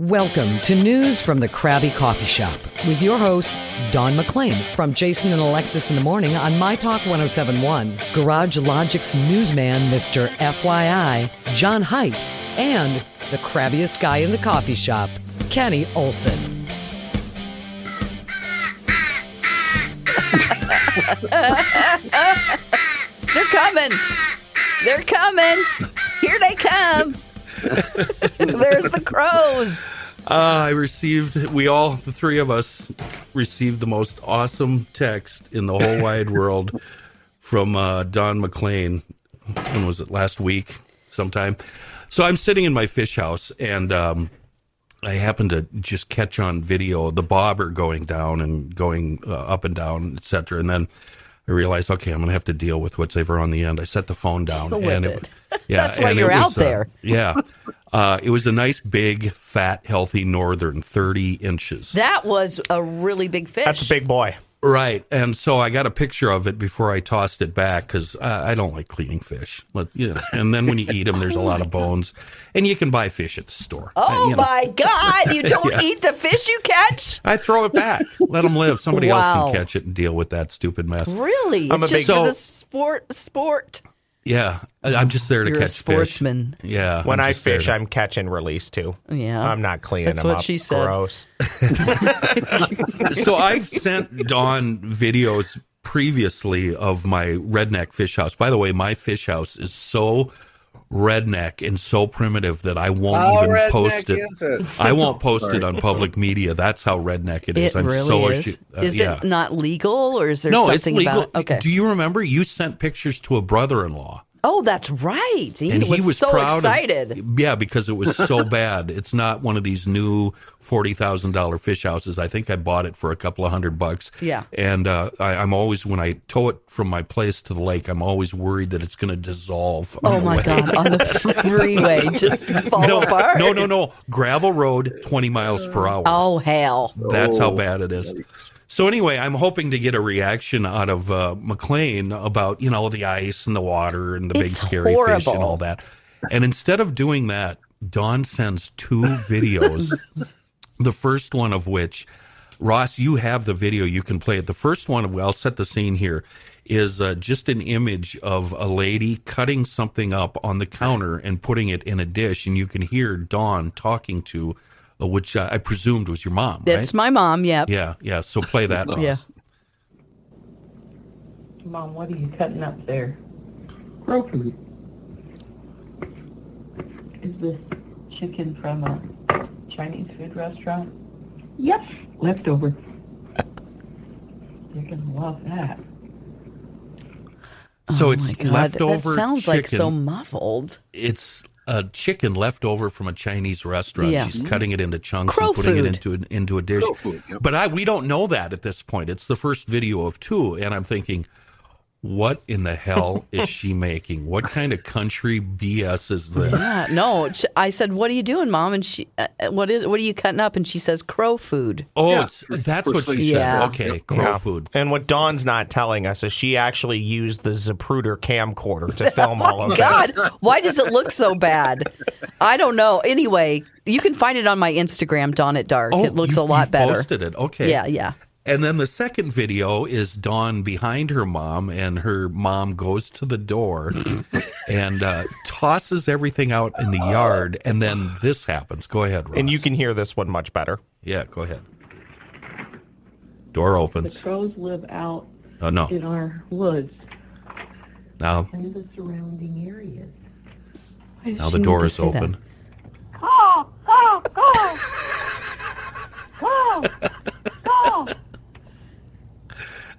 Welcome to News from the Krabby Coffee Shop with your hosts, Dawn McClain from Jason and Alexis in the Morning on My Talk 1071, Garage Logic's newsman, Mr. FYI, John Height, and the crabbiest guy in the coffee shop, Kenny Olson. They're coming. They're coming. Here they come. There's the crows. Uh, I received, we all, the three of us, received the most awesome text in the whole wide world from uh, Dawn McLean. When was it? Last week, sometime. So I'm sitting in my fish house and um, I happen to just catch on video the bobber going down and going uh, up and down, etc. And then I realized, okay, I'm going to have to deal with what's ever on the end. I set the phone down, Deal with and it. yeah, That's why and you're was, out uh, there. yeah, uh, it was a nice, big, fat, healthy northern, 30 inches. That was a really big fish. That's a big boy. Right, and so I got a picture of it before I tossed it back because I, I don't like cleaning fish. But yeah, and then when you eat them, there's a lot of bones, and you can buy fish at the store. Oh Uh, you know. my God! You don't Yeah. eat the fish you catch? I throw it back. Let them live. Somebody else can catch it and deal with that stupid mess. Really? I'm it's a just big- for the sport. Sport. Yeah, I- I'm just there to You're a catch sportsman. fish. Yeah, When I'm I just there fish, to- I'm catching release too. Yeah. I'm not cleaning That's them what up. she said. Gross. so I've sent Dawn videos previously of my redneck fish house. By the way, my fish house is so redneck and so primitive that I won't How even post it. is it? I won't post it on public media. That's how redneck it is. It I'm really so is. ashamed- uh, is yeah. it not legal, or is there no, it's legal. about? Okay. Do you remember you sent pictures to a brother-in-law? Oh, that's right. He, and was, he was so proud of- excited. yeah, because it was so bad. It's not one of these new forty thousand dollar fish houses. I think I bought it for a couple of hundred bucks. Yeah. and uh, I, I'm always when I tow it from my place to the lake, I'm always worried that it's going to dissolve. on Oh the my way. God! On the freeway, just fall No, apart. no, no, no. Gravel road, twenty miles per hour. Oh hell! That's how Oh, bad it is. So anyway, I'm hoping to get a reaction out of uh, McLean about you know the ice and the water and the big It's scary fish and all that. And instead of doing that, Dawn sends two videos. the first one of which, Ross, you have the video. You can play it. The first one of I'll set the scene here is uh, just an image of a lady cutting something up on the counter and putting it in a dish, and you can hear Dawn talking to, which uh, I presumed was your mom. That's right? my mom. Yep. Yeah, yeah. So play that. Ross. Yeah. Mom, what are you cutting up there? Crow food. Is this chicken from a Chinese food restaurant? Yep. Leftover. You're gonna love that. So oh it's leftover That sounds chicken. like so muffled. It's a chicken left over from a Chinese restaurant. Yeah. She's cutting it into chunks Crow and putting food. it into an, into a dish. Crow food, yep. But I we don't know that at this point. It's the first video of two, and I'm thinking, what in the hell is she making? What kind of country BS is this? Yeah. No. I said, "What are you doing, mom?" And she, uh, uh, "What is? What are you cutting up?" And she says, "Crow food." Oh, Yeah, that's what she sleep. said. Yeah. Okay, crow Yeah. food. And what Dawn's not telling us is she actually used the Zapruder camcorder to film all of God, this. why does it look so bad? I don't know. Anyway, you can find it on my Instagram, Dawn at Dark. Oh, it looks you- a lot you better. Posted it. Okay. Yeah, yeah. And then the second video is Dawn behind her mom, and her mom goes to the door and uh, tosses everything out in the yard. And then this happens. Go ahead, Ross. And you can hear this one much better. Yeah, go ahead. Door The opens. crows live out Oh, no. in our woods Now, and the surrounding areas. Now the door is say that? open. Go! Go! Go! Go!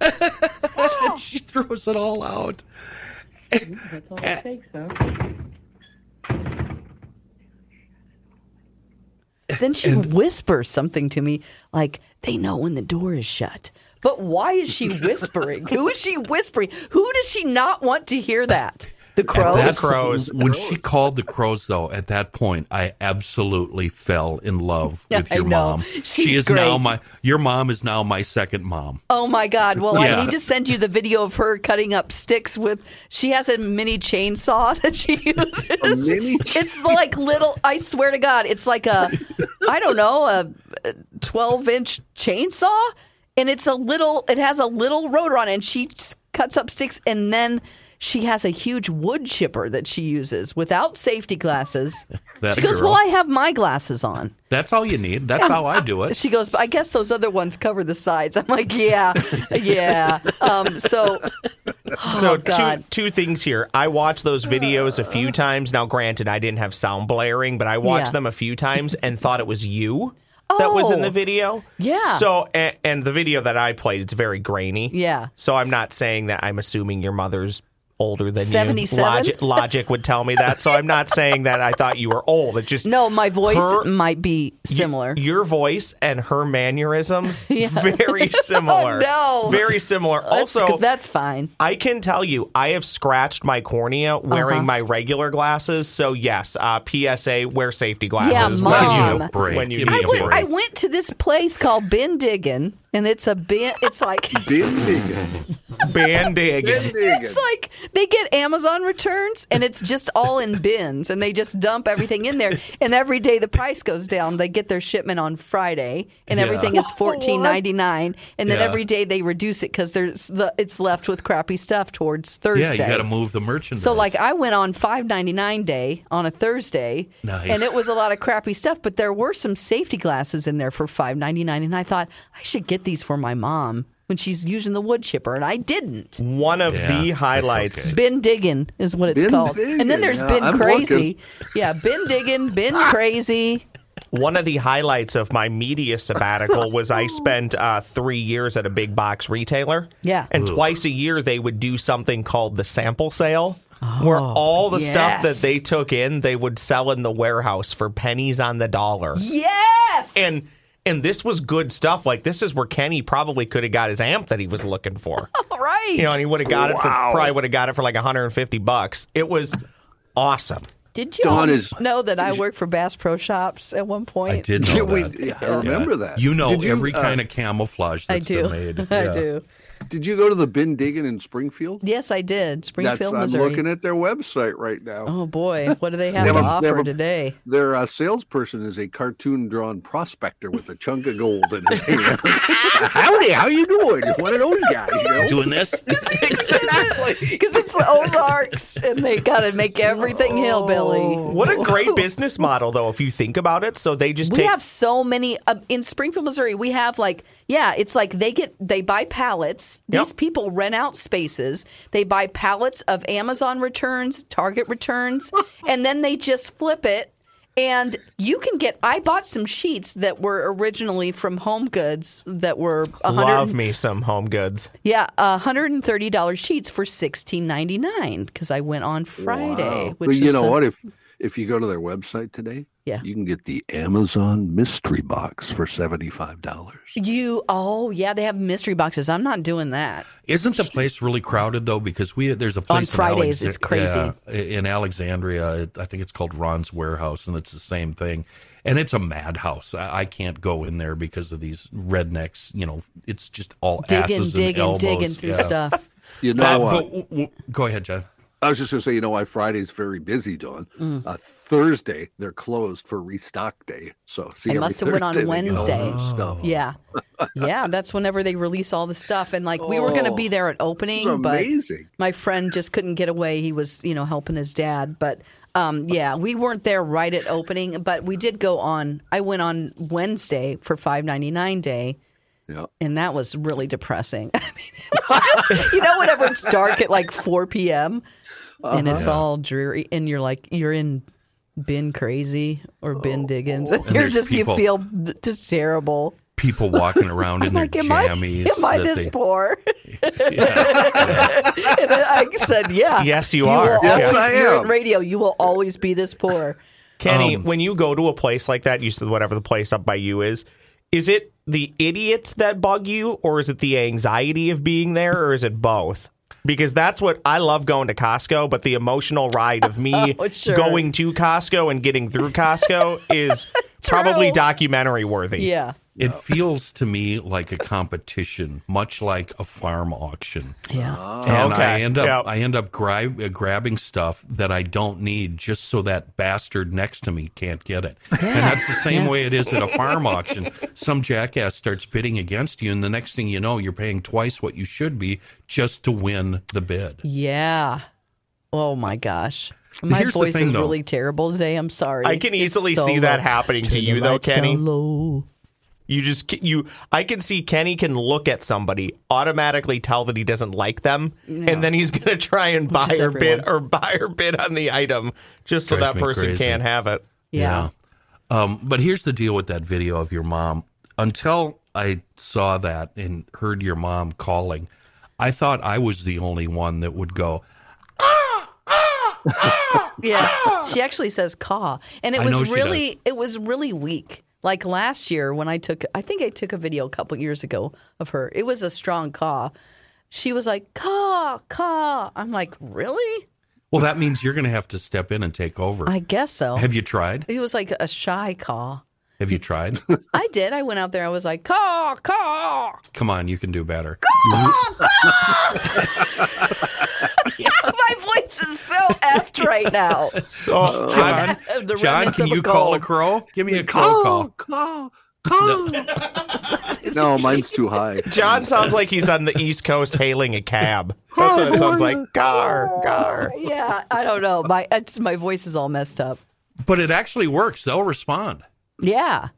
Go! Oh. she throws it all out. That's all it takes, though. Then she whispers something to me like, they know when the door is shut. But why is she whispering? Who is she whispering? Who does she not want to hear that? The crows. That's crows. When she called the crows, though, at that point, I absolutely fell in love with your know. mom. She's she is now my. Your mom is now my second mom. Oh my God! Well, Yeah. I need to send you the video of her cutting up sticks with. She has a mini chainsaw that she uses. mini It's like little. I swear to God, it's like a, I don't know, a twelve inch chainsaw, and it's a little. It has a little rotor on it, and she just cuts up sticks, and then. She has a huge wood chipper that she uses without safety glasses. She goes, girl. "Well, I have my glasses on." That's all you need. That's how I do it. She goes, I guess those other ones cover the sides. I'm like, yeah, yeah. Um, so, So oh, God. two two things here. I watched those videos a few times. Now, granted, I didn't have sound blaring, but I watched Yeah. them a few times and thought it was you that was in Oh. the video. Yeah. So, and, and the video that I played, it's very grainy. Yeah. So I'm not saying that. I'm assuming your mother's older than 77? you. Logic, logic would tell me that. So I'm not saying that I thought you were old. It just no, my voice Her- might be similar. your voice and her mannerisms very similar. Oh, no. Very similar. That's- also, that's fine. I can tell you, I have scratched my cornea wearing my regular glasses. So yes, uh, PSA: wear safety glasses Yeah, when Mom. you Give me a break. when you I need a went, to. break. I went to this place called Bin Diggin', and it's a bin. It's like Bin digging. Bandig. It's like they get Amazon returns, and it's just all in bins, and they just dump everything in there. And every day the price goes down. They get their shipment on Friday, and Yeah. everything is fourteen ninety nine. And then Yeah. every day they reduce it because there's the it's left with crappy stuff towards Thursday. Yeah, you got to move the merchandise. So like I went on five ninety nine day on a Thursday, Nice. and it was a lot of crappy stuff. But there were some safety glasses in there for five ninety nine, and I thought I should get these for my mom when she's using the wood chipper, and I didn't. One of Yeah, the highlights. okay. Bin digging is what it's Bin called, and then there's yeah, bin I'm crazy. Yeah, bin digging, bin crazy. One of the highlights of my media sabbatical was I spent uh, three years at a big box retailer. Yeah. And twice a year they would do something called the sample sale. where all the stuff that they took in, they would sell in the warehouse for pennies on the dollar. Yes, And and this was good stuff. Like this is where Kenny probably could have got his amp that he was looking for. all right. You know, and he would have got it for probably would have got it for like 150 bucks. It was awesome. Did you all is- know that I worked for Bass Pro Shops at one point? I did know Yeah, we- yeah, I remember that. You know you, every uh, kind of camouflage I do. been made. I Yeah. do. Did you go to the bin digging in Springfield? Yes, I did. That's Springfield, I'm Missouri. looking at their website right now. Oh boy, what do they have Never- to offer never- today? Their uh, salesperson is a cartoon drawn prospector with a chunk of gold in his hand. Howdy, how you doing? One of those guys. You know? Doing this? Because it's the Ozarks, and they got to make everything hillbilly. What a great business model, though, if you think about it. So they just We take have so many uh, in Springfield, Missouri. We have like, yeah, it's like they get they buy pallets. These Yep. people rent out spaces. They buy pallets of Amazon returns, Target returns, and then they just flip it. And you can get. I bought some sheets that were originally from Home Goods that were a hundred. love me some home goods. Yeah, hundred and thirty dollars sheets for sixteen ninety nine because I went on Friday. Wow. Which But you is know the- what? If if you go to their website today, Yeah. you can get the Amazon mystery box for seventy five dollars. You oh yeah, they have mystery boxes. I'm not doing that. Isn't the place really crowded though? Because we there's a place in Fridays, Alexa- it's crazy. yeah, in Alexandria. I think it's called Ron's Warehouse, and it's the same thing. And it's a madhouse. I, I can't go in there because of these rednecks. You know, it's just all Digging, asses digging, and elbows. digging through yeah. stuff. You know, Uh, uh, but w- w- go ahead, John. I was just going to say, you know why Friday's very busy, Dawn? Mm. Uh, Thursday they're closed for restock day. So see, They must have went on Thursday they get all Wednesday. new stuff. Yeah, yeah. That's whenever they release all the stuff. And like we were going to be there at opening, but my friend just couldn't get away. He was you know helping his dad, but. Um, yeah, we weren't there right at opening, but we did go on. I went on Wednesday for five ninety nine day, Yeah. and that was really depressing. I mean, it just, you know, whenever it's dark at like 4 p.m. and it's all dreary, and you're like, you're in bin crazy or bin diggins, and, you're just, people- you feel just terrible. People walking around in their Like, am I, jammies. am I that this they- poor? and I said, yeah. Yes, you You are. Yes, always, I you're am. in radio. You will always be this poor. Kenny, Um, when you go to a place like that, you said whatever the place up by you is, is it the idiots that bug you, or is it the anxiety of being there, or is it both? Because that's what I love going to Costco. But the emotional ride of me Oh, sure. going to Costco and getting through Costco is probably documentary worthy. Yeah. It feels to me like a competition, much like a farm auction. Yeah. and Okay. I end up Yeah. I end up gri- uh, grabbing stuff that I don't need just so that bastard next to me can't get it. Yeah. And that's the same way it is at a farm auction. Some jackass starts bidding against you, and the next thing you know, you're paying twice what you should be just to win the bid. Yeah. Oh my gosh. My Here's voice thing, is though. really terrible today. I'm sorry. I can It's easily so see that happening to Turn you, the though, lights Kenny. Down low. You just you I can see Kenny can look at somebody automatically tell that he doesn't like them and then he's going to try and buy is or bid or buy or bid on the item just so that person crazy. can't have it. Yeah. Um, but here's the deal with that video of your mom. Until I saw that and heard your mom calling, I thought I was the only one that would go, Yeah. She actually says caw. And it I was really does. it was really weak. Like last year when I took I think I took a video a couple years ago of her. It was a strong caw. She was like, caw, caw. I'm like, really? well, that means you're going to have to step in and take over. I guess so. have you tried? it was like a shy caw. Have you tried? I did. I went out there. I was like, caw, caw. Come on, you can do better. My voice is so effed right now. So John, The John can of a you call a crow? Give me a crow call. call, call. No, mine's too high. John sounds like he's on the East Coast hailing a cab. That's what it sounds like. Gar, oh, gar. Yeah, I don't know. My it's, my voice is all messed up. But it actually works. They'll respond. Yeah.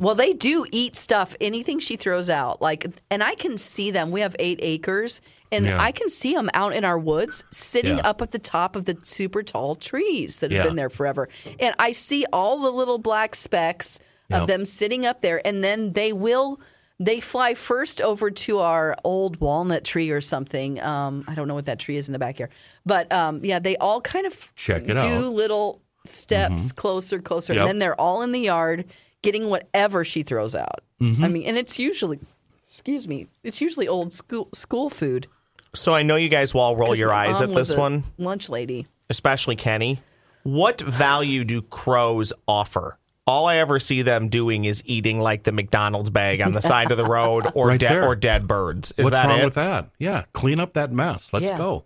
Well, they do eat stuff, anything she throws out. Like, and I can see them. We have eight acres, and Yeah. I can see them out in our woods, sitting Yeah. up at the top of the super tall trees that have Yeah. been there forever. And I see all the little black specks of them sitting up there, and then they will. They fly first over to our old walnut tree or something. Um, I don't know what that tree is in the back here, but um, yeah, they all kind of Check it do out. Mm-hmm. little steps closer, closer, Yep. and then they're all in the yard getting whatever she throws out. Mm-hmm. I mean, and it's usually, excuse me, it's usually old school school food. So I know you guys will all roll 'Cause your eyes at this one, lunch lady. especially Kenny. What value do crows offer? All I ever see them doing is eating like the McDonald's bag on the side of the road or Right dead or dead birds. Is What's that wrong it? with that? Yeah, clean up that mess. Let's Yeah. go.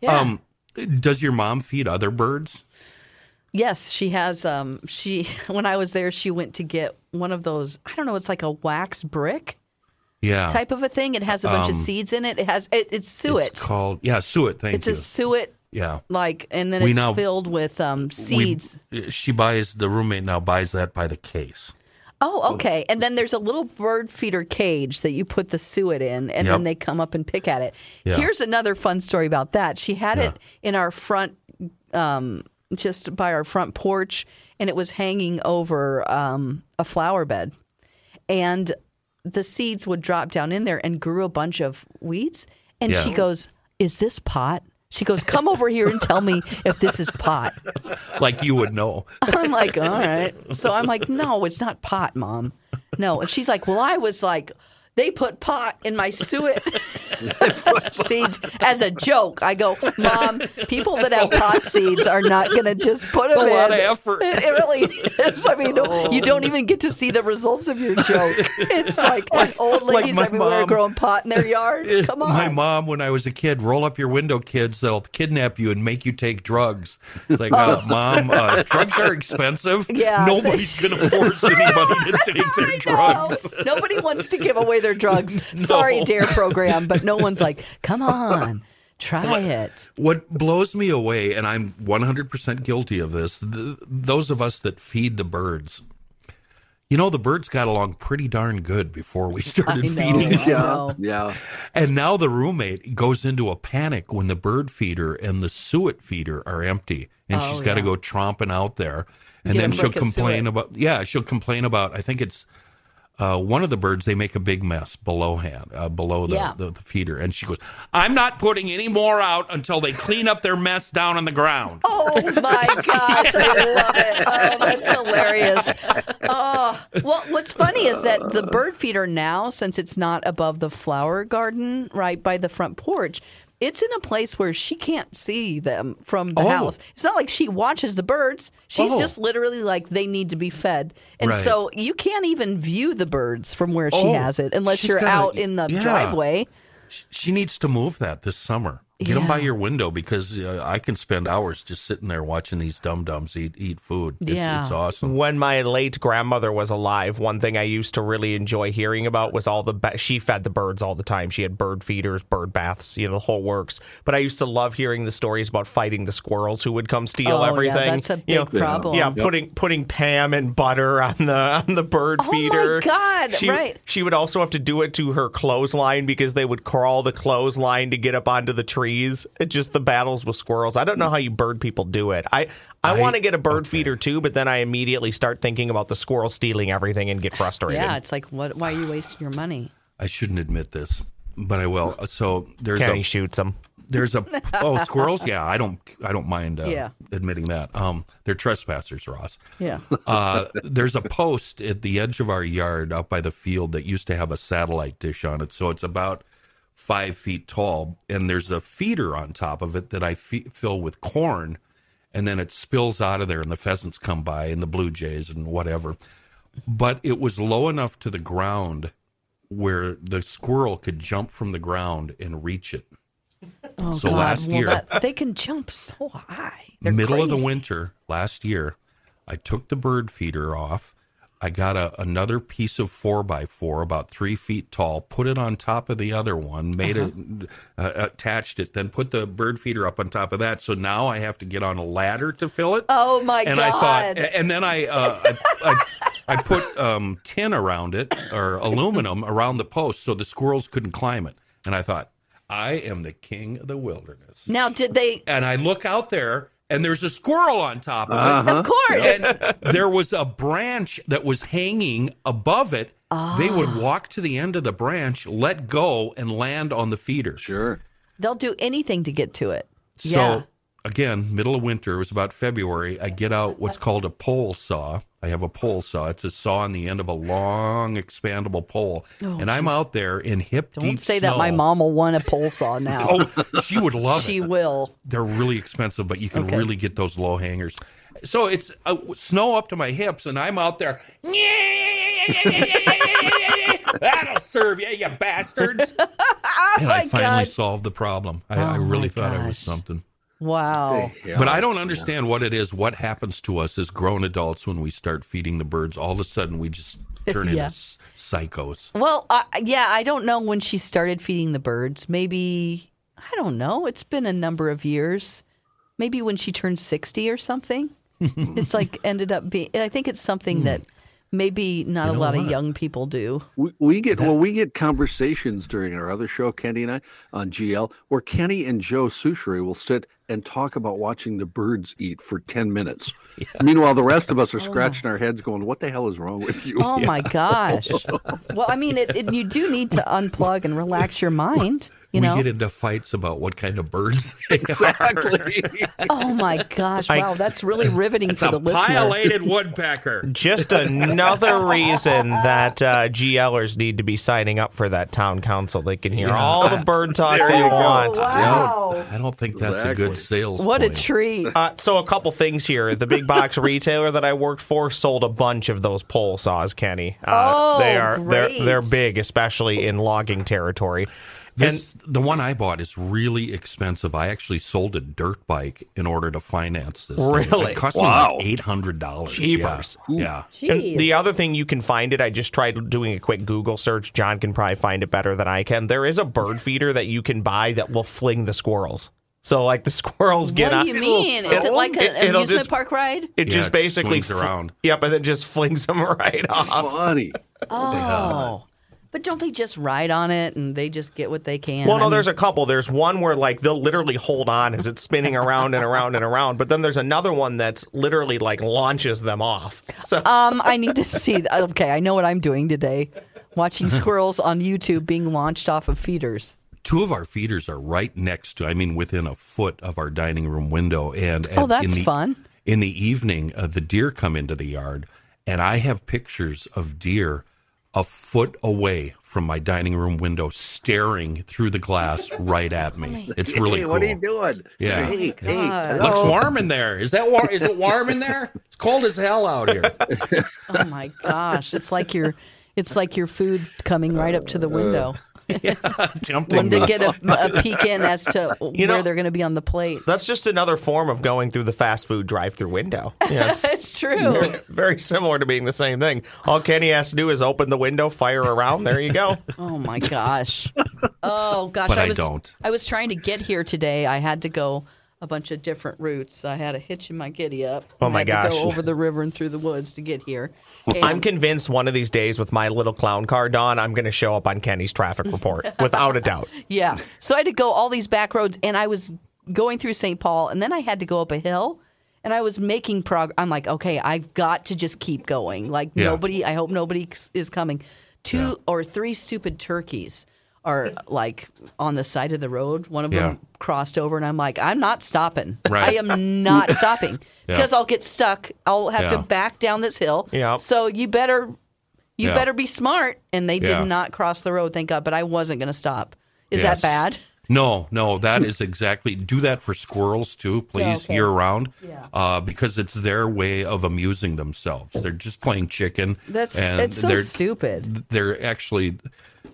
Yeah. Um, does your mom feed other birds? Yes, she has. Um, she when I was there, she went to get one of those. I don't know. It's like a wax brick Yeah. type of a thing. It has a bunch of seeds in it. It has. It, it's suet. Um, It's called yeah, suet. Thank It's you. It's a suet yeah. like, and then We it's now- filled with um, We- seeds. she buys the roommate now buys that by the case. Oh, okay. And then there's a little bird feeder cage that you put the suet in, and Yep. then they come up and pick at it. Yeah. Here's another fun story about that. She had Yeah. it in our front, um, just by our front porch, and it was hanging over um, a flower bed. And the seeds would drop down in there and grew a bunch of weeds. And Yeah. she goes, Is this pot? She goes, Come over here and tell me if this is pot. Like you would know. I'm like, all right. So I'm like, no, it's not pot, mom. No. And she's like, well, I was like, they put pot in my suet seeds as a joke. I go, mom, people that have pot seeds are not going to just put them in. a in. lot of effort. It, it really is. I mean, you don't even get to see the results of your joke. It's like, old like ladies my everywhere mom. growing pot in their yard. Come on. My mom, when I was a kid, roll up your window, kids. They'll kidnap you and make you take drugs. It's like, uh, mom, uh, drugs are expensive. Yeah. Nobody's going to force anybody to take their drugs. nobody wants to give away their drugs. Sorry, Dare program, but no one's like, come on, try it. What blows me away, and I'm 100% guilty of this, th- those of us that feed the birds. You know, the birds got along pretty darn good before we I started know. feeding them. Yeah, yeah. And now the roommate goes into a panic when the bird feeder and the suet feeder are empty, and she's oh, got to yeah. go tromping out there. And Get then she'll complain suet. about yeah, she'll complain about. I think it's uh, one of the birds. They make a big mess below hand, uh, below the, Yeah. the the feeder, and she goes, "I'm not putting any more out until they clean up their mess down on the ground." Oh my gosh, I love it. Oh, that's hilarious. Oh, well, what's funny is that the bird feeder now, since it's not above the flower garden right by the front porch, it's in a place where she can't see them from the Oh. house. It's not like she watches the birds. She's Oh. just literally like they need to be fed. And Right. so you can't even view the birds from where she Oh, has it unless she's you're gotta- out in the yeah. driveway. She needs to move that this summer. Get them by your window because uh, I can spend hours just sitting there watching these dum dums eat eat food. It's, Yeah. it's awesome. When my late grandmother was alive, one thing I used to really enjoy hearing about was all the ba- she fed the birds all the time. She had bird feeders, bird baths, you know, the whole works. But I used to love hearing the stories about fighting the squirrels who would come steal Oh, yeah, everything. that's a You know, problem. Yeah, putting putting Pam and butter on the on the bird feeder. Oh my. God, She, right. She would also have to do it to her clothesline because they would crawl the clothesline to get up onto the trees. It just the battles with squirrels. I don't know how you bird people do it. I I, I- want to get a bird okay. feeder too, but then I immediately start thinking about the squirrel stealing everything and get frustrated. Yeah, it's like what why are you wasting your money? I shouldn't admit this, but I will. So there's Kenny a shoots them. there's a oh squirrels. Yeah, I don't I don't mind uh, Yeah. admitting that. Um, they're trespassers, Ross. Yeah. Uh, there's a post at the edge of our yard out by the field that used to have a satellite dish on it. So it's about five feet tall, and there's a feeder on top of it that I fe- fill with corn, and then it spills out of there, and the pheasants come by, and the blue jays, and whatever. But it was low enough to the ground where the squirrel could jump from the ground and reach it. Oh, So God. last Well, year- that- they can jump so high. They're middle of the winter last year, I took the bird feeder off. I got a, another piece of four by four, about three feet tall, put it on top of the other one, made it, uh, attached it, then put the bird feeder up on top of that. So now I have to get on a ladder to fill it. Oh my and god! I thought, and then I, uh, I, I, I put um, tin around it or aluminum around the post so the squirrels couldn't climb it. And I thought, I am the king of the wilderness. now, did they? And I look out there, and there's a squirrel on top of it. Uh-huh. Of course. And there was a branch that was hanging above it. They would ah. walk to the end of the branch, let go, and land on the feeder. Sure. They'll do anything to get to it. So yeah. again, middle of winter, it was about February. I get out what's called a pole saw. I have a pole saw. It's a saw on the end of a long, expandable pole, and I'm out there in hip Oh, Don't deep say that my mom will want a pole saw now. Oh, she would love she it. will. They're really expensive, but you can Okay. really get those low hangers. So it's uh, snow up to my hips, and I'm out there. That'll serve you, you bastards! and Oh my I finally God. solved the problem. I, I Oh, really my thought it was something. Wow. But I don't understand what it is. What happens to us as grown adults when we start feeding the birds? All of a sudden, we just turn into Yeah. s- psychos. Well, uh, yeah, I don't know when she started feeding the birds. Maybe I don't know. It's been a number of years. Maybe when she turned sixty or something. it's like ended up being. I think it's something that maybe not You a know lot of young people do. We, we get well, we get conversations during our other show, Kenny and I, on GL, where Kenny and Joe Soucheray will sit and talk about watching the birds eat for ten minutes. Meanwhile, the rest of us are scratching our heads, going, "What the hell is wrong with you?" Oh my gosh. well, I mean, it, it, you do need to unplug and relax your mind. You we know. get into fights about what kind of birds they are. exactly. Oh my gosh! Wow, that's really riveting for the listener. pileated woodpecker. Just another reason that uh, GLers need to be signing up for that town council. They can hear Yeah. all the bird talk they Oh, want. wow! I don't think that's a good sales. What a treat! Uh, so a couple things here. The big box retailer that I worked for sold a bunch of those pole saws, Kenny. Uh, Oh, they are they're they're big, especially in logging territory. This, the one I bought is really expensive. I actually sold a dirt bike in order to finance this. thing. Really? It cost Wow. me like eight hundred dollars. Jeepers. Yeah. Jeez. And the other thing you can find it, I just tried doing a quick Google search. John can probably find it better than I can. There is a bird feeder that you can buy that will fling the squirrels. So like the squirrels get what do you mean? Is it like an It- it'll amusement just- park ride? It Yeah, just it basically swings around. Yep, and then just flings them right off. Funny. Oh, but don't they just ride on it and they just get what they can? Well, I no, mean, there's a couple. There's one where like they'll literally hold on as it's spinning around and around and around. But then there's another one that's literally like launches them off. So Um, I need to see. Okay, I know what I'm doing today. Watching squirrels on YouTube being launched off of feeders. Two of our feeders are right next to, I mean, within a foot of our dining room window. And Oh, that's in the, fun. In the evening, uh, the deer come into the yard, and I have pictures of deer a foot away from my dining room window, staring through the glass right at me. It's really hey, cool. what are you doing? Yeah. Hey, hey. Looks warm in there. Is that warm? Is it warm in there? It's cold as hell out here. Oh my gosh, it's like your it's like your food coming right up to the window. Tempting Wanted to get a, a peek in as to You where know- they're going to be on the plate. That's just another form of going through the fast food drive-through window. Yeah, it's It's true. very similar to being the same thing. All Kenny has to do is open the window, fire around. There you go. Oh my gosh. Oh gosh, But I was don't. I was trying to get here today. I had to go a bunch of different routes. I had a hitch in my giddy up. Oh, I my had gosh. To go over the river and through the woods to get here. I'm convinced one of these days with my little clown car, Don, I'm going to show up on Kenny's traffic report without a doubt. Yeah. So I had to go all these back roads, and I was going through St. Paul, and then I had to go up a hill, and I was making progress. I'm like, okay, I've got to just keep going. Like Yeah. nobody, I hope nobody is coming. Two or three stupid turkeys are like on the side of the road. One of Yeah. them crossed over, and I'm like, I'm not stopping. Right. I am not stopping Yeah. because I'll get stuck. I'll have Yeah. to back down this hill. Yeah. So you better. You Yeah. better be smart, and they Yeah. did not cross the road, thank God. But I wasn't going to stop. Is Yes. that bad? No, no, that is exactly. Do that for squirrels too, please, okay. year round, Yeah. uh, because it's their way of amusing themselves. They're just playing chicken. That's and it's so they're, stupid. They're actually,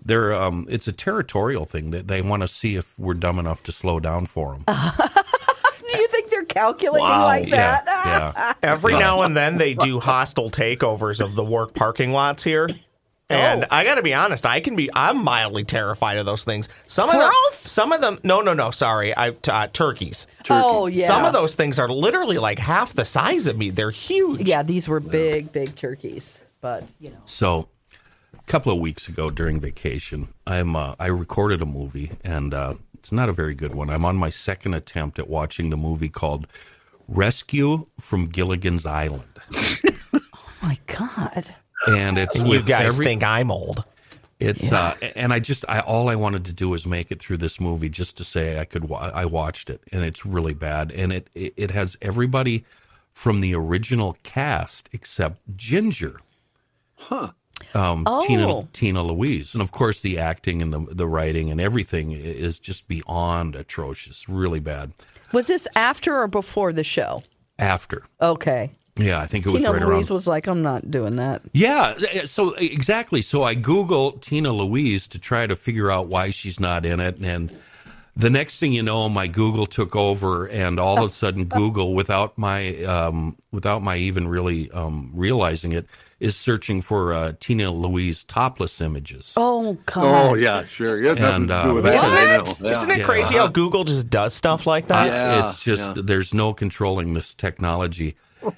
they're. Um, it's a territorial thing that they want to see if we're dumb enough to slow down for them. Do you think they're calculating Wow. like yeah, that? yeah. Every now and then they do hostile takeovers of the work parking lots here. And Oh. I got to be honest, I can be. I'm mildly terrified of those things. Some of them, some of them. No, no, no. Sorry, I uh, turkeys. Oh yeah. Some of those things are literally like half the size of me. They're huge. Yeah, these were big, big turkeys. But you know, So, a couple of weeks ago during vacation, I'm uh, I recorded a movie, and uh, it's not a very good one. I'm on my second attempt at watching the movie called Rescue from Gilligan's Island, oh my God. and it's You guys every- think I'm old. It's uh, and I just I all I wanted to do was make it through this movie just to say I could wa- I watched it and it's really bad and it it, it has everybody from the original cast except Ginger. Huh. Um, Oh. Tina Tina Louise and of course the acting and the the writing and everything is just beyond atrocious, really bad. Was this after or before the show? After, Okay. yeah, I think it was Tina right Louise around. was like, I'm not doing that. Yeah, eh, so exactly. So I Google Tina Louise to try to figure out why she's not in it, and the next thing you know, my Google took over, and all of a sudden, Google, without my um, without my even really um, realizing it, is searching for uh, Tina Louise topless images. Oh God. Oh yeah, sure. You have nothing And, to uh, do with that. What? I know. What? Yeah. Isn't it Yeah. crazy how Google just does stuff like that? Yeah, it's just yeah. there's no controlling this technology,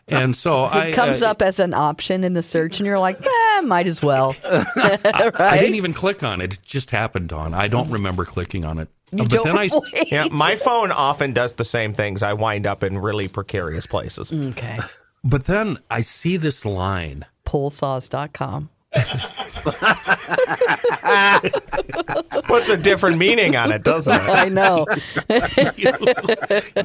and so I It comes uh, up as an option in the search, and you're like, eh, might as well. I right? didn't even click on it; it just happened on. I don't remember clicking on it. You but don't then I. Yeah, my phone often does the same things. I wind up in really precarious places. Okay. But then I see this line. Pullsaws.com. Puts a different meaning on it, doesn't it? I know.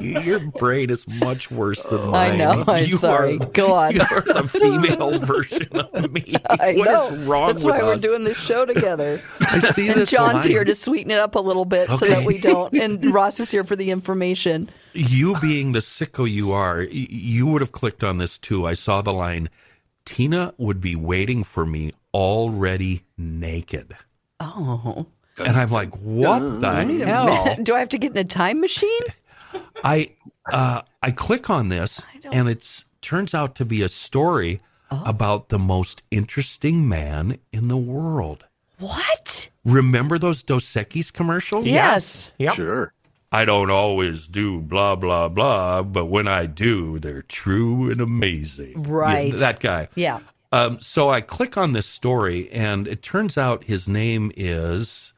Your brain is much worse than mine. I know. I'm You sorry. Are, Go on. You are the female version of me. I What is know. wrong That's with why we're doing this show together. I see and this John's line. here to sweeten it up a little bit so that we don't. And Ross is here for the information. You being the sicko you are, you would have clicked on this too. I saw the line. Tina would be waiting for me already naked. Oh. And I'm like, what the hell? Do I have to get in a time machine? I uh, I click on this, and it's turns out to be a story Oh. about the most interesting man in the world. What? Remember those Dos Equis commercials? Yes. Yep. Sure. I don't always do blah blah blah, but when I do, they're true and amazing. Right. Yeah, that guy. Yeah. Um, so I click on this story, and it turns out his name is,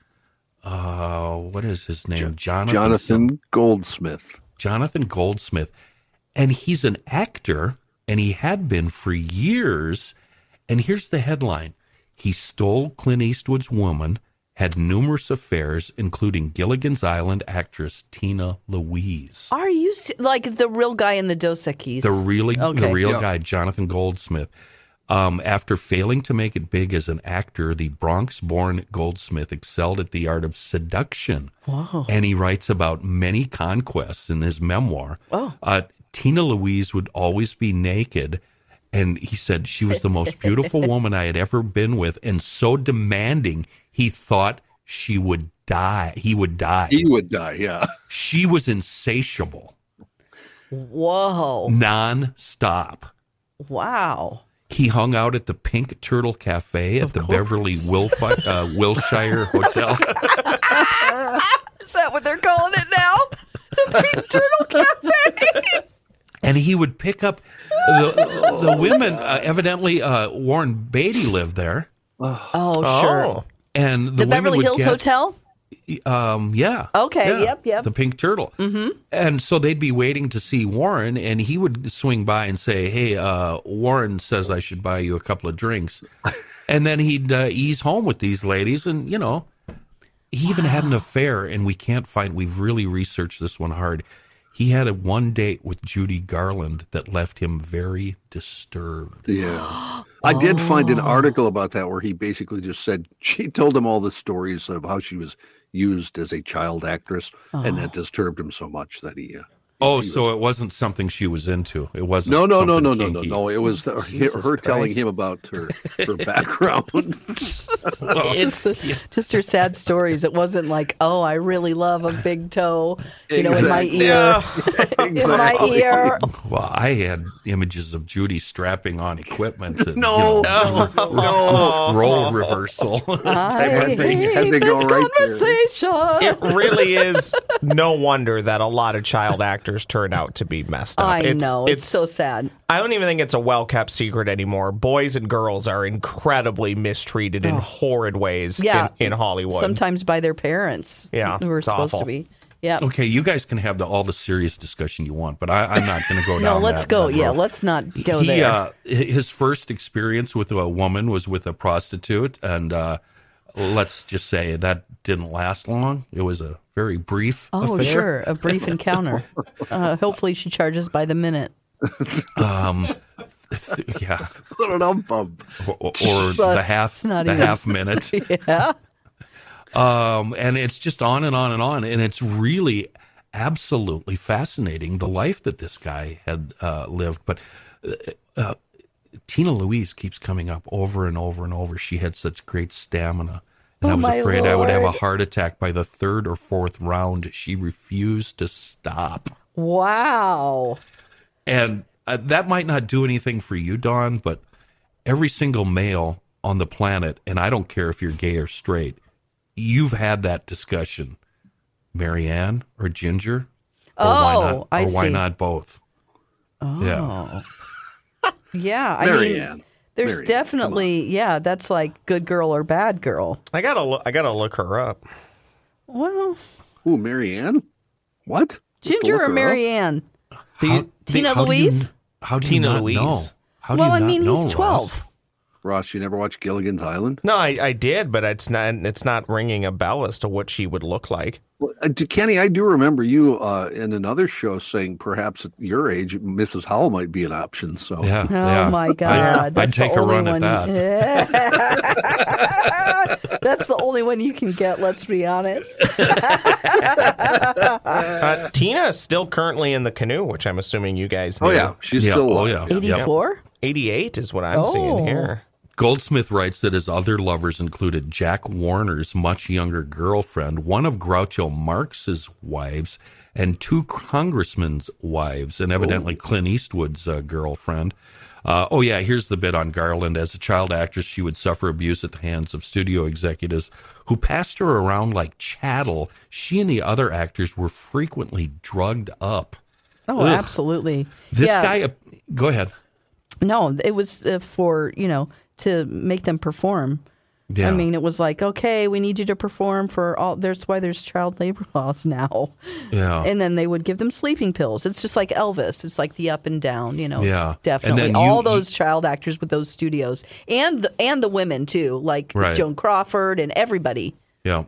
uh, what is his name? Jonathan. Jonathan Goldsmith. Jonathan Goldsmith, and he's an actor, and he had been for years. And here's the headline: He stole Clint Eastwood's woman, had numerous affairs, including Gilligan's Island actress Tina Louise. Are you like the real guy in the Dos Equis? The really, the real Yeah. guy, Jonathan Goldsmith. Um, after failing to make it big as an actor, the Bronx born Goldsmith excelled at the art of seduction. Wow! And he writes about many conquests in his memoir. Uh, Tina Louise would always be naked. And he said she was the most beautiful woman I had ever been with, and so demanding, he thought she would die. He would die. He would die. Yeah. She was insatiable, Whoa. non-stop. Wow. He hung out at the Pink Turtle Cafe at the Beverly Wilfi- uh, Wilshire Hotel. Is that what they're calling it now? The Pink Turtle Cafe. and he would pick up the, the women. Uh, evidently, uh, Warren Beatty lived there, Oh, sure. And the, The Beverly Hills get- Hotel? Um, yeah. Okay, Yeah. yep, yep. The Pink Turtle. Mm-hmm. And so they'd be waiting to see Warren, and he would swing by and say, "Hey, uh, Warren says I should buy you a couple of drinks," and then he'd uh, ease home with these ladies, and you know, he even had an affair, and we can't find. We've really researched this one hard. He had a one date with Judy Garland that left him very disturbed. Yeah. I did find an article about that where he basically just said she told him all the stories of how she was used as a child actress, and that disturbed him so much that he. Uh, Oh, so it wasn't something she was into. It wasn't. no, no, no, something no, no, no, no. It was the, her, her telling him about her her background. It's just her sad stories. It wasn't like, oh, I really love a big toe, you know, in my Exactly. ear. In my ear. Well, I had images of Judy strapping on equipment. And, No, you know, no, no. role reversal. I As they- hate as they go this right there. conversation. It really is no wonder that a lot of child actors turn out to be messed up. I It's- know. It's, so sad. I don't even think it's a well kept secret anymore. Boys and girls are incredibly mistreated in horrid ways Yeah. in, in Hollywood. Sometimes by their parents. Yeah, Who are it's supposed awful. to be. Yeah. okay, you guys can have the, all the serious discussion you want, but I, I'm not going to go down. No, let's that- go. that Yeah, let's not go he, there. Uh, his first experience with a woman was with a prostitute, and uh, let's just say that didn't last long. It was a very brief. oh, affair. sure. A brief encounter. Uh, hopefully she charges by the minute. Um, yeah, Ba-da-dum-bum. or, or the half it's not the even- half minute. Yeah. um, and it's just on and on and on, and it's really absolutely fascinating the life that this guy had uh, lived. But uh, uh, Tina Louise keeps coming up over and over and over. She had such great stamina. And I Oh, was my afraid I would have a heart attack by the third or fourth round. She refused to stop. Wow. And uh, that might not do anything for you, Dawn, but every single male on the planet, and I don't care if you're gay or straight, you've had that discussion. Marianne or Ginger? Or why Oh, not, I or why not both? Oh. Yeah. Yeah. I Marianne. mean, there's Marianne, definitely, yeah, that's like good girl or bad girl. I gotta look, I gotta look her up. Well, Ooh, Marianne? What? Ginger or? Marianne? How- Tina how do you- Louise? how do you Tina not Louise. know? How do Well, you I not mean, know, he's Ross? 12. Ross, you never watched Gilligan's Island? No, I, I did, but it's not it's not ringing a bell as to what she would look like. Well, uh, Kenny, I do remember you uh, in another show saying perhaps at your age, Mrs. Howell might be an option. So Yeah. Oh yeah. my God! I'd, take the a run one. at that. that's the only one you can get. Let's be honest. Uh, Tina is still currently in the canoe, which I'm assuming you guys know. oh yeah, she's Yeah, still oh, alive. yeah. Eighty-four. 88 is what I'm Oh. seeing here. Goldsmith writes that his other lovers included Jack Warner's much younger girlfriend, one of Groucho Marx's wives, and two congressmen's wives, and evidently Clint Eastwood's uh, girlfriend. Uh, oh, yeah, here's the bit on Garland. As a child actress, she would suffer abuse at the hands of studio executives who passed her around like chattel. She and the other actors were frequently drugged up. Oh, Ugh. absolutely. This yeah. guy, uh, go ahead. No, it was uh, for you know to make them perform. Yeah. I mean, it was like, okay, we need you to perform for all. That's why there's child labor laws now. yeah. And then they would give them sleeping pills. It's just like Elvis. It's like the up and down, you know. Yeah. And definitely. then you- All you- those child actors with those studios, and the, and the women too, like Right. Joan Crawford and everybody. Yeah.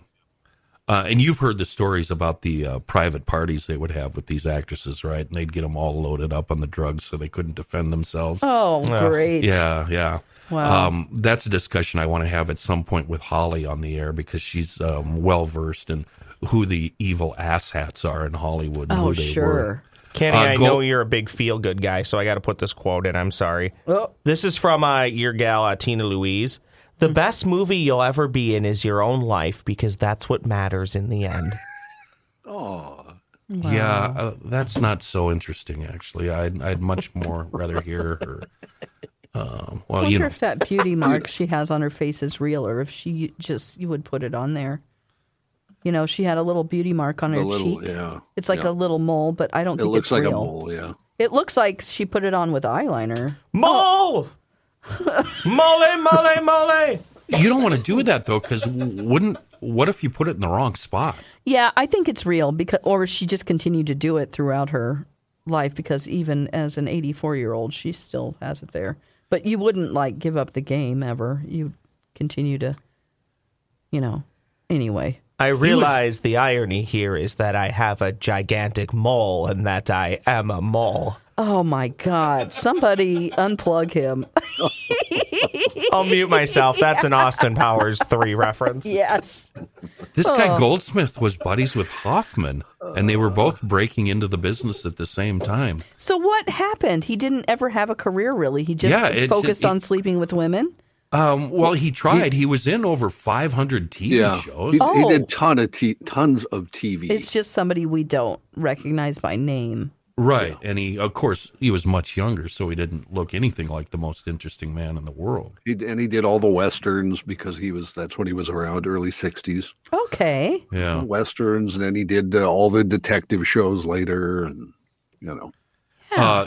Uh, and you've heard the stories about the uh, private parties they would have with these actresses, right? And they'd get them all loaded up on the drugs so they couldn't defend themselves. Oh, great. Yeah, yeah. Wow. Um, that's a discussion I want to have at some point with Holly on the air because she's um, well versed in who the evil asshats are in Hollywood. And Oh, who they sure. Were. Kenny, Uh, I go- know you're a big feel good guy, so I got to put this quote in. I'm sorry. Oh. This is from uh, your gal, uh, Tina Louise. The best movie you'll ever be in is your own life because that's what matters in the end. Oh, Yeah, uh, that's not so interesting. Actually, I'd, I'd much more rather hear her. Um, I wonder you know, if that beauty mark she has on her face is real, or if she just you would put it on there. You know, she had a little beauty mark on the her little, cheek. yeah. It's like yeah. a little mole, but I don't It think looks it's like real. a mole, yeah. It looks like she put it on with eyeliner. Mole! mole, mole, mole! you don't want to do that though, because wouldn't what if you put it in the wrong spot? Yeah, I think it's real because, or she just continued to do it throughout her life because even as an 84 year old, she still has it there. But you wouldn't like give up the game ever. You continue to, you know. Anyway, I realize the irony here is that I have a gigantic mole and that I am a mole. Oh my God! Somebody unplug him. I'll mute myself. That's an Austin Powers 3 reference. yes. This Oh. guy Goldsmith was buddies with Hoffman, and they were both breaking into the business at the same time. So what happened? He didn't ever have a career, really. He just Yeah, it- focused it- on sleeping with women. Um, well, he tried. He, was in over 500 TV Yeah, shows. he, he Oh. did ton of t- tons of TV. It's just somebody we don't recognize by name. Right. And he, of course, he was much younger, so he didn't look anything like the most interesting man in the world. He, and he did all the westerns because he was that's when he was around early '60s. Okay. Yeah. Westerns, and then he did uh, all the detective shows later, and you know, Uh,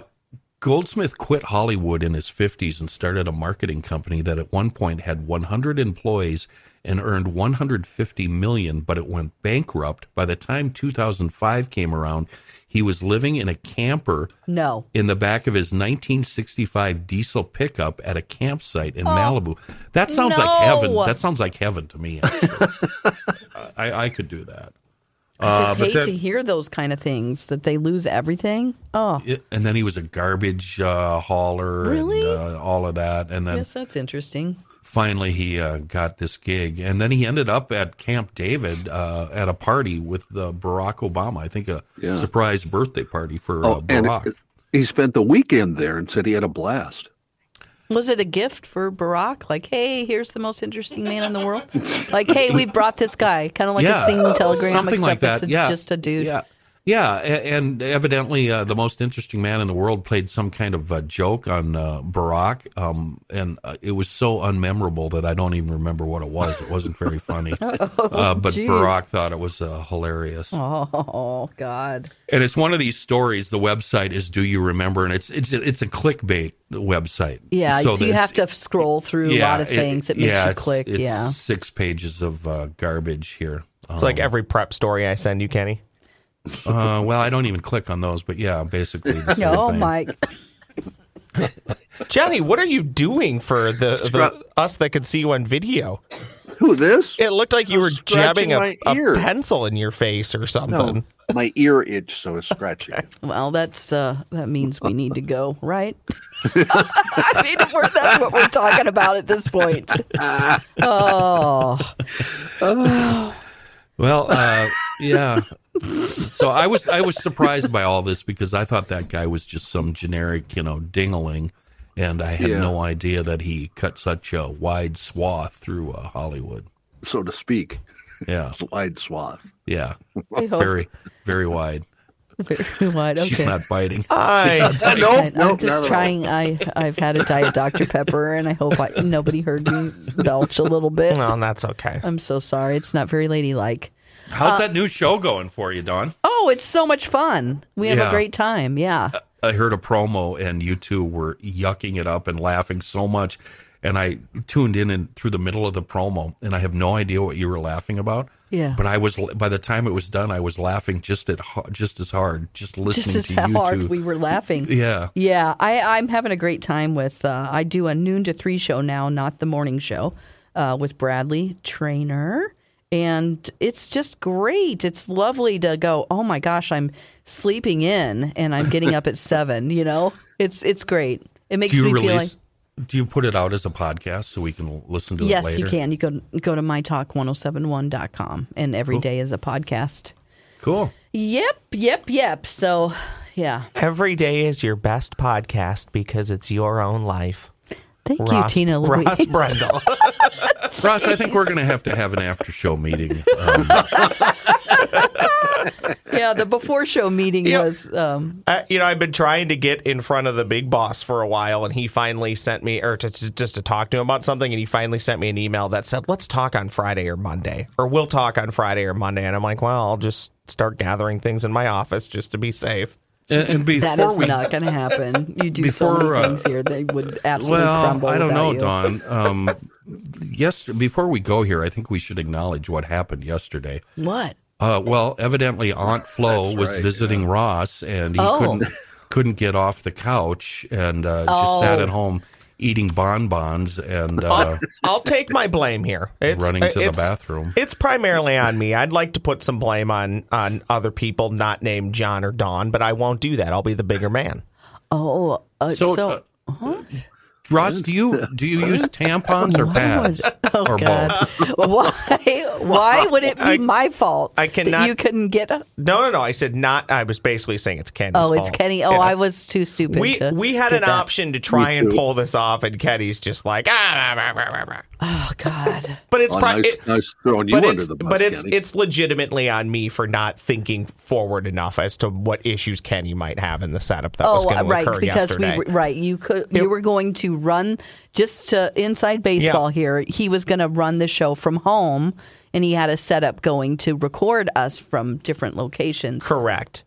Goldsmith quit Hollywood in his 50s and started a marketing company that at one point had 100 employees and earned 150 million, but it went bankrupt. By the time 2005 came around, he was living in a camper No. in the back of his 1965 diesel pickup at a campsite in Malibu. That sounds like heaven. That sounds like heaven to me. Actually. I, I could do that. I just Uh, hate then- to hear those kind of things that they lose everything. Oh, It- and then he was a garbage uh, hauler Really? and uh, all of that. And then yes, that's interesting. Finally he uh, got this gig. And then he ended up at Camp David uh, at a party with uh, Barack Obama. I think a Yeah. surprise birthday party for uh, oh, and Barack. it- he spent the weekend there and said he had a blast. Was it a gift for Barack? Like, hey, here's the most interesting man in the world. Like, hey, we brought this guy, kind of like a singing telegram, something except like that. it's a, yeah, just a dude. Yeah, yeah, and evidently uh, the most interesting man in the world played some kind of uh, joke on uh, Barack, um, and uh, it was so unmemorable that I don't even remember what it was. It wasn't very funny, uh, but Oh, geez. Barack thought it was uh, hilarious. Oh God. And it's one of these stories. The website is "Do You Remember?" and it's it's it's a clickbait website. Yeah, so, you have to scroll through a lot of things. It, makes yeah, you it's- click. It's yeah. six pages of uh, garbage here. It's like every prep story I send you, Kenny. Uh, well, I don't even click on those, but yeah, basically. The same No, thing. Mike. Johnny, what are you doing for the, the us that could see you on video? Who this? It looked like you I'm were jabbing a, my a pencil in your face or something. No, my ear itch, so it's scratching. Well, that's uh, that means we need to go, right? I mean, we're, that's what we're talking about at this point. Oh, Well, uh, yeah. So I was I was surprised by all this because I thought that guy was just some generic, you know, dingaling, and I had Yeah. no idea that he cut such a wide swath through uh, Hollywood. so to speak, Yeah, wide swath. yeah, very very wide. very wide. Okay. She's not biting. I, No, I, no, I'm just trying. I I've had a diet Dr Pepper, and I hope I, nobody heard me belch a little bit. well, that's okay. I'm so sorry. It's not very ladylike. How's that new show going for you, Dawn? Oh, it's so much fun. We have a great time. Yeah. I heard a promo and you two were yucking it up and laughing so much. And I tuned in and through the middle of the promo and I have no idea what you were laughing about. Yeah. But I was by the time it was done, I was laughing just at just as hard, just listening Just as to you hard two. we were laughing. yeah. Yeah, I, I'm having a great time with. Uh, I do a noon to three show now, not the morning show, uh, with Bradley Traynor, and it's just great. It's lovely to go. Oh my gosh, I'm sleeping in and I'm getting up at seven. You know, it's it's great. It makes Do you me feel like? Do you put it out as a podcast so we can listen to it yes, you can. You go go to mytalk1071.com and every day is a podcast. Cool. Yep, yep, yep. So, yeah. Every day is your best podcast because it's your own life. Thank you, Tina Louise. Ross Brendel. Ross, I think we're going to have to have an after show meeting. Um, yeah, the before show meeting Yeah. was um, Uh, you know, I've been trying to get in front of the big boss for a while, and he finally sent me, or to, to- just to talk to him about something, and he finally sent me an email that said, "Let's talk on Friday or Monday, or we'll talk on Friday or Monday." And I'm like, "Well, I'll just start gathering things in my office just to be safe." And, and before that is we, not going to happen. You do so many uh, things here they would absolutely well, crumble. I don't know, you. Dawn. Um, yes, before we go here, I think we should acknowledge what happened yesterday. What? Uh, well, evidently Aunt Flo That's was right, visiting Ross, and he Oh. couldn't couldn't get off the couch, and uh, just Oh. sat at home eating bonbons and uh, I'll, I'll take my blame here. It's, running to the bathroom. It's primarily on me. I'd like to put some blame on on other people not named John or Dawn, but I won't do that. I'll be the bigger man. Oh, uh, so, So, uh, Ross, do you do you use tampons or pads oh or God, both? why? Why would it be I- my fault? I that cannot- you couldn't get. A, No, no, no. I said not. I was basically saying it's Kenny's oh, it's. Kenny. Oh, Yeah. I was too stupid. we to we had get an that. option to try and pull this off, and Kenny's just like ah. rah, rah, rah, rah." Oh God. But it's Oh, pri- nice, it- nice throwing you but under it's the bus. but it's Kenny. it's legitimately on me for not thinking forward enough as to what issues Kenny might have in the setup that was Oh, going to right, occur because yesterday. we right you could you were going to run just to inside baseball Yeah. here. He was going to run the show from home, and he had a setup going to record us from different locations. Correct.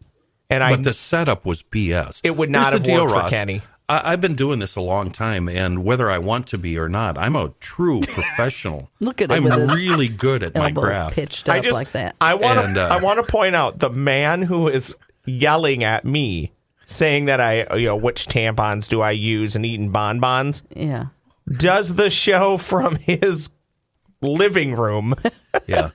And I But the setup was BS. It would not Here's have the deal, worked for Kenny. I, I've been doing this a long time, and whether I want to be or not, I'm a true professional. Look at him I'm really good at my craft. pitched up I just like that. I want to uh, I want to point out the man who is yelling at me saying that I you know which tampons do I use and eating bonbons yeah. does the show from his living room Yeah,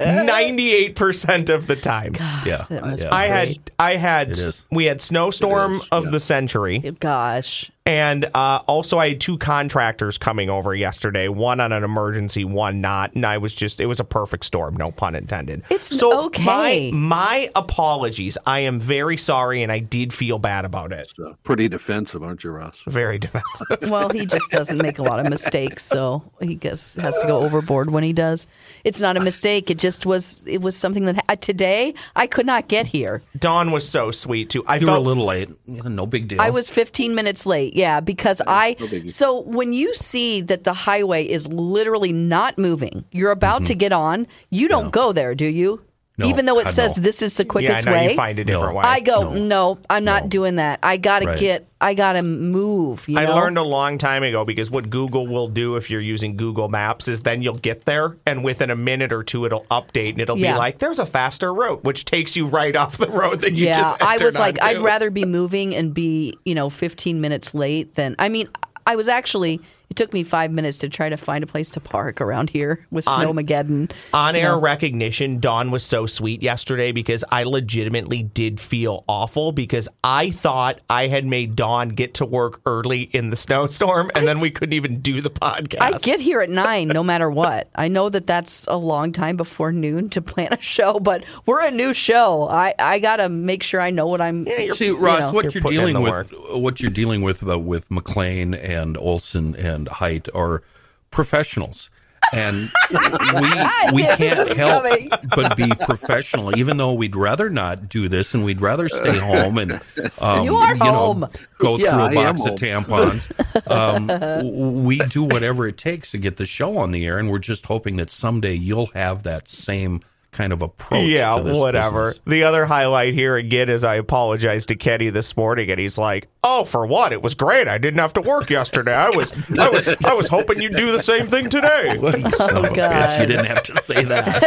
98% of the time. yeah, That must yeah. be I had I had we had snowstorm of yeah. the century Gosh. and uh, also I had two contractors coming over yesterday, one on an emergency, one not, and I was just it was a perfect storm, no pun intended. It's so okay. My my apologies. I am very sorry, and I did feel bad about it. Uh, pretty defensive, aren't you, Ross? Very defensive. Well, he just doesn't make a lot of mistakes, so he guess has to go overboard when he does. It's not a mistake. It just was. It was something that uh, today I could not get here. Dawn was so sweet too. I You were a little late. Yeah, no big deal. I was 15 minutes late. Yeah, because I. biggie. So when you see that the highway is literally not moving, you're about to get on. You don't go there, do you? No, Even though it God, says no. this is the yeah, quickest I way. you find a different way. I go, no, I'm not No. doing that. I got to Right. get, I got to move. You I know? learned a long time ago because what Google will do if you're using Google Maps is then you'll get there and within a minute or two it'll update and it'll Yeah. be like there's a faster route which takes you right off the road that you yeah, just I was like, onto. I'd rather be moving and be, you know, 15 minutes late than. I mean, I was actually. It took me five minutes to try to find a place to park around here with Snowmageddon. On air know. recognition, Dawn was so sweet yesterday because I legitimately did feel awful because I thought I had made Dawn get to work early in the snowstorm and then we couldn't even do the podcast. I get here at nine, no matter what. I know that that's a long time before noon to plan a show, but we're a new show. I, I got to make sure I know what I'm. See, you Ross, know. what You're you're, dealing the with, what you're dealing with uh, with McLean and Olson and Height are professionals, and we we can't help but be professional. Even though we'd rather not do this, and we'd rather stay home and um, You are know, home. go Yeah, through I a box am of tampons. Um, we do whatever it takes to get the show on the air, and we're just hoping that someday you'll have that same kind of approach. yeah, to this whatever. business. The other highlight here again is I apologized to Kenny this morning, and he's like, "Oh, for what? It was great. I didn't have to work yesterday. I was, I was, I was hoping you'd do the same thing today." Son of a Oh, God. bitch, you didn't have to say that.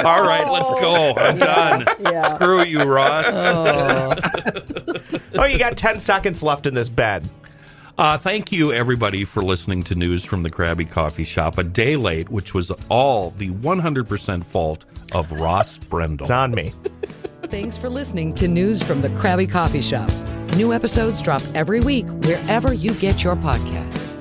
All right, let's go. I'm done. Yeah. Screw you, Ross. Oh. oh, you got ten seconds left in this bed. Uh, thank you, everybody, for listening to news from the Krabby Coffee Shop. A day late, which was all the 100% fault of Ross Brendel. It's on me. Thanks for listening to News from the Krabby Coffee Shop. New episodes drop every week wherever you get your podcasts.